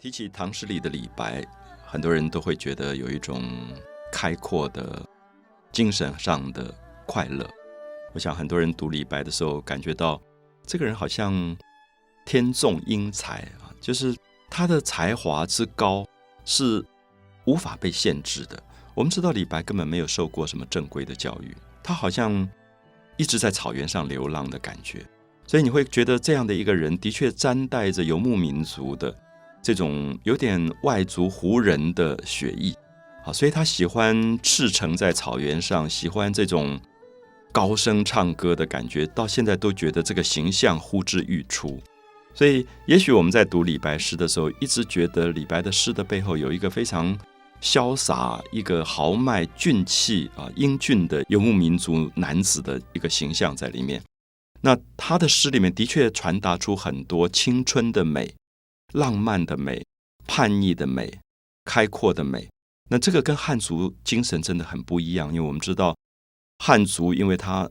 提起唐诗里的李白，很多人都会觉得有一种开阔的精神上的快乐。我想很多人读李白的时候，感觉到这个人好像天纵英才啊，就是他的才华之高是无法被限制的。我们知道李白根本没有受过什么正规的教育，他好像一直在草原上流浪的感觉，所以你会觉得这样的一个人的确沾带着游牧民族的。这种有点外族胡人的血裔，好，所以他喜欢赤诚在草原上，喜欢这种高声唱歌的感觉，到现在都觉得这个形象呼之欲出。所以，也许我们在读李白诗的时候，一直觉得李白的诗的背后有一个非常潇洒、一个豪迈、俊气啊、英俊的游牧民族男子的一个形象在里面。那他的诗里面的确传达出很多青春的美。浪漫的美、叛逆的美、开阔的美，那这个跟汉族精神真的很不一样。因为我们知道，汉族因为它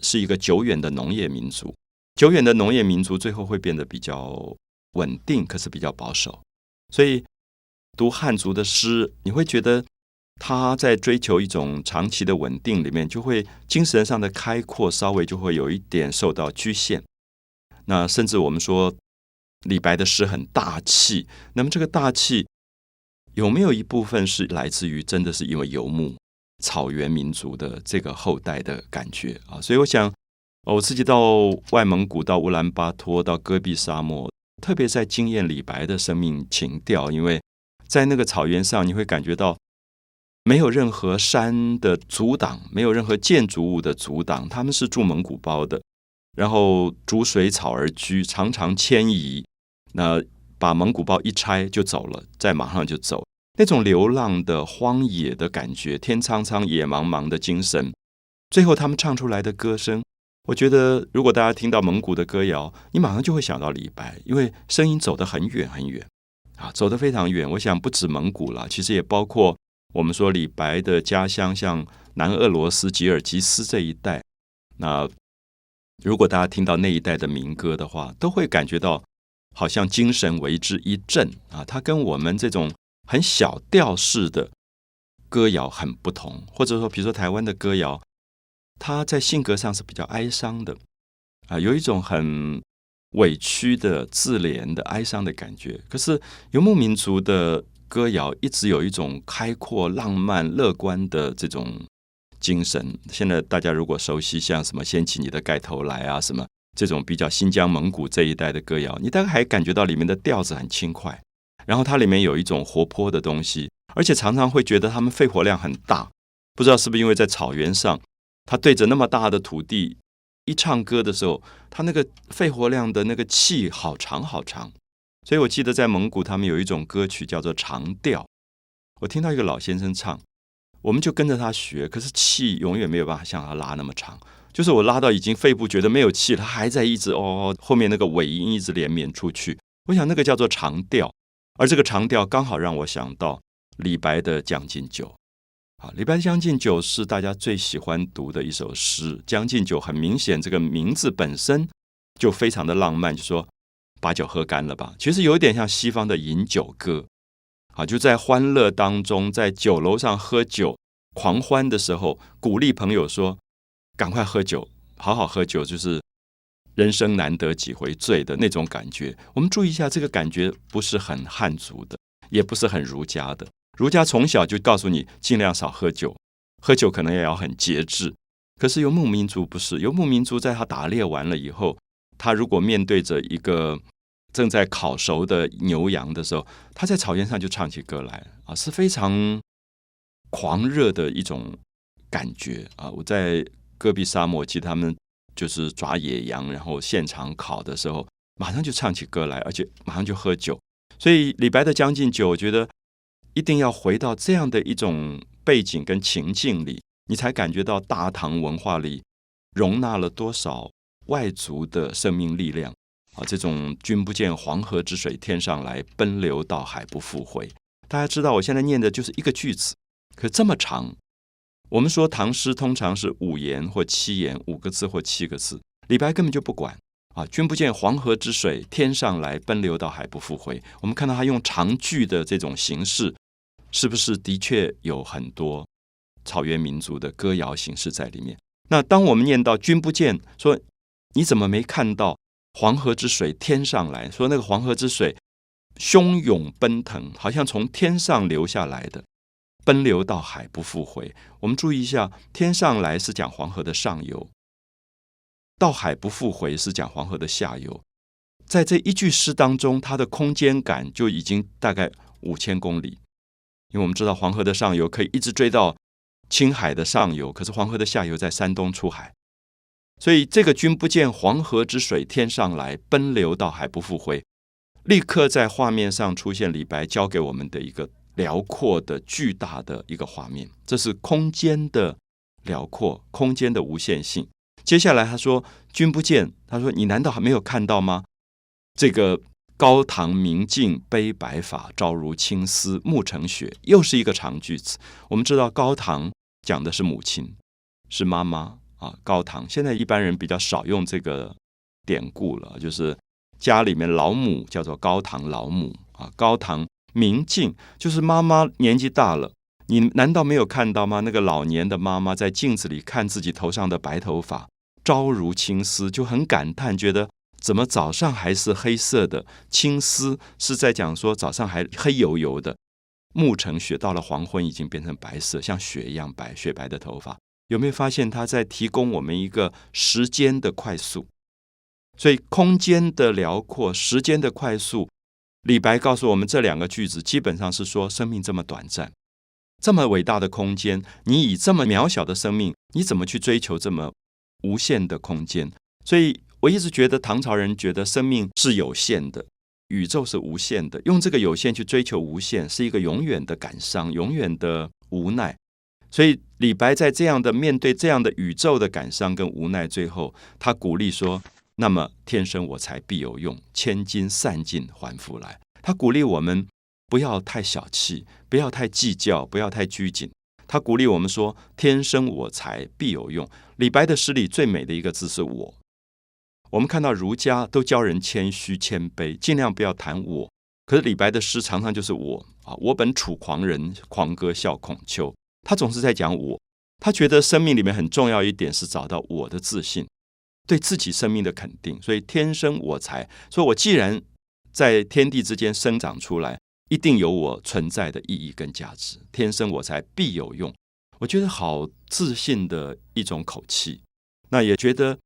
是一个久远的农业民族，久远的农业民族最后会变得比较稳定，可是比较保守。所以读汉族的诗，你会觉得他在追求一种长期的稳定里面，就会精神上的开阔稍微就会有一点受到局限。那甚至我们说。李白的诗很大气，那么这个大气有没有一部分是来自于真的是因为游牧草原民族的这个后代的感觉啊？所以我想，我自己到外蒙古、到乌兰巴托、到戈壁沙漠，特别在惊艳李白的生命情调，因为在那个草原上，你会感觉到没有任何山的阻挡，没有任何建筑物的阻挡，他们是住蒙古包的，然后逐水草而居，常常迁移。那把蒙古包一拆就走了，再马上就走，那种流浪的荒野的感觉，天苍苍野茫茫的精神。最后他们唱出来的歌声，我觉得如果大家听到蒙古的歌谣，你马上就会想到李白，因为声音走得很远很远啊，走得非常远。我想不止蒙古了，其实也包括我们说李白的家乡，像南俄罗斯吉尔吉斯这一带。那如果大家听到那一代的民歌的话，都会感觉到。好像精神为之一振啊！它跟我们这种很小调式的歌谣很不同，或者说，比如说台湾的歌谣，它在性格上是比较哀伤的啊，有一种很委屈的、自怜的、哀伤的感觉。可是游牧民族的歌谣一直有一种开阔、浪漫、乐观的这种精神。现在大家如果熟悉像什么“掀起你的盖头来”啊，什么。这种比较新疆、蒙古这一带的歌谣，你大概还感觉到里面的调子很轻快，然后它里面有一种活泼的东西，而且常常会觉得他们肺活量很大。不知道是不是因为在草原上，他对着那么大的土地一唱歌的时候，他那个肺活量的那个气好长好长。所以我记得在蒙古，他们有一种歌曲叫做长调。我听到一个老先生唱，我们就跟着他学，可是气永远没有办法像他拉那么长。就是我拉到已经肺部觉得没有气，他还在一直哦，后面那个尾音一直连绵出去。我想那个叫做长调，而这个长调刚好让我想到李白的《将进酒》。啊，李白《将进酒》是大家最喜欢读的一首诗，《将进酒》很明显这个名字本身就非常的浪漫，就说把酒喝干了吧。其实有一点像西方的饮酒歌，啊，就在欢乐当中，在酒楼上喝酒狂欢的时候，鼓励朋友说。赶快喝酒，好好喝酒，就是人生难得几回醉的那种感觉。我们注意一下，这个感觉不是很汉族的，也不是很儒家的。儒家从小就告诉你尽量少喝酒，喝酒可能也要很节制。可是游牧民族不是，游牧民族在他打猎完了以后，他如果面对着一个正在烤熟的牛羊的时候，他在草原上就唱起歌来啊，是非常狂热的一种感觉啊！我在。戈壁沙漠，其实他们就是抓野羊，然后现场烤的时候，马上就唱起歌来，而且马上就喝酒。所以李白的《将进酒》，我觉得一定要回到这样的一种背景跟情境里，你才感觉到大唐文化里容纳了多少外族的生命力量啊！这种“君不见黄河之水天上来，奔流到海不复回”。大家知道，我现在念的就是一个句子，可这么长。我们说唐诗通常是五言或七言，五个字或七个字。李白根本就不管啊，君不见黄河之水天上来，奔流到海不复回。我们看到他用长句的这种形式，是不是的确有很多草原民族的歌谣形式在里面？那当我们念到君不见，说你怎么没看到黄河之水天上来？说那个黄河之水汹涌奔腾，好像从天上流下来的，奔流到海不复回。我们注意一下，天上来是讲黄河的上游。到海不复回是讲黄河的下游，在这一句诗当中，它的空间感就已经大概五千公里，因为我们知道黄河的上游可以一直追到青海的上游，可是黄河的下游在山东出海，所以这个“君不见黄河之水天上来，奔流到海不复回”，立刻在画面上出现李白教给我们的一个辽阔的、巨大的一个画面，这是空间的辽阔，空间的无限性。接下来他说：“君不见。”他说：“你难道还没有看到吗？这个高堂明镜悲白发，朝如青丝暮成雪，又是一个长句子。我们知道高堂讲的是母亲，是妈妈啊。高堂现在一般人比较少用这个典故了，就是家里面老母叫做高堂老母啊。高堂明镜就是妈妈年纪大了。”你难道没有看到吗？那个老年的妈妈在镜子里看自己头上的白头发，朝如青丝，就很感叹，觉得怎么早上还是黑色的青丝，是在讲说早上还黑油油的，暮成雪，到了黄昏已经变成白色，像雪一样白，雪白的头发。有没有发现他在提供我们一个时间的快速？所以空间的辽阔，时间的快速。李白告诉我们，这两个句子基本上是说生命这么短暂。这么伟大的空间，你以这么渺小的生命，你怎么去追求这么无限的空间？所以我一直觉得唐朝人觉得生命是有限的，宇宙是无限的，用这个有限去追求无限，是一个永远的感伤，永远的无奈。所以李白在这样的面对这样的宇宙的感伤跟无奈，最后他鼓励说：“那么天生我材必有用，千金散尽还复来。”他鼓励我们。不要太小气，不要太计较，不要太拘谨。他鼓励我们说：“天生我材必有用。”李白的诗里最美的一个字是我。我们看到儒家都教人谦虚谦卑，尽量不要谈我。可是李白的诗常常就是我啊！我本楚狂人，狂歌笑孔丘。他总是在讲我。他觉得生命里面很重要一点是找到我的自信，对自己生命的肯定。所以天生我才，说我既然在天地之间生长出来。一定有我存在的意义跟价值，天生我才必有用。我觉得好自信的一种口气。那也觉得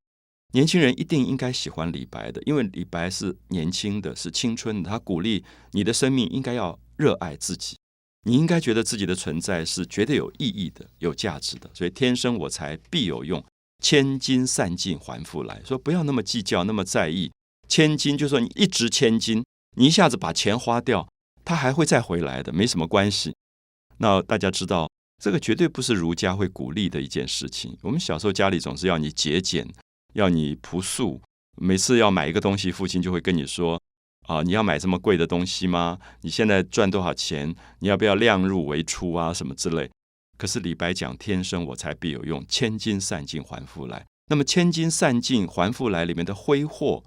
年轻人一定应该喜欢李白的，因为李白是年轻的，是青春的。他鼓励你的生命应该要热爱自己，你应该觉得自己的存在是绝对有意义的、有价值的。所以天生我材必有用，千金散尽还复来。说不要那么计较，那么在意。千金就说你一掷千金，你一下子把钱花掉。他还会再回来的，没什么关系。那大家知道，这个绝对不是儒家会鼓励的一件事情。我们小时候家里总是要你节俭，要你朴素。每次要买一个东西，父亲就会跟你说：“啊，你要买这么贵的东西吗？你现在赚多少钱？你要不要量入为出啊？什么之类。”可是李白讲：“天生我材必有用，千金散尽还复来。”那么“千金散尽还复来”里面的挥霍，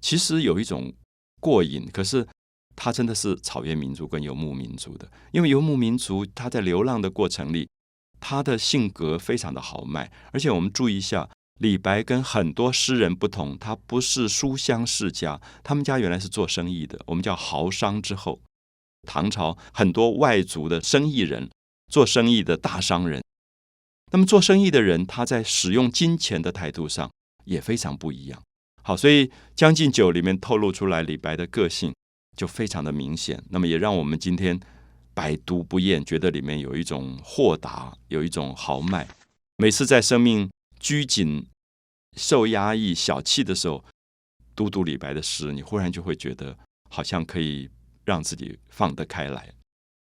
其实有一种过瘾，可是。他真的是草原民族跟游牧民族的，因为游牧民族他在流浪的过程里，他的性格非常的豪迈，而且我们注意一下，李白跟很多诗人不同，他不是书香世家，他们家原来是做生意的，我们叫豪商之后。唐朝很多外族的生意人，做生意的大商人，那么做生意的人，他在使用金钱的态度上也非常不一样。好，所以《将进酒》里面透露出来李白的个性。就非常的明显，那么也让我们今天百读不厌，觉得里面有一种豁达，有一种豪迈。每次在生命拘谨、受压抑、小气的时候，读读李白的诗，你忽然就会觉得好像可以让自己放得开来。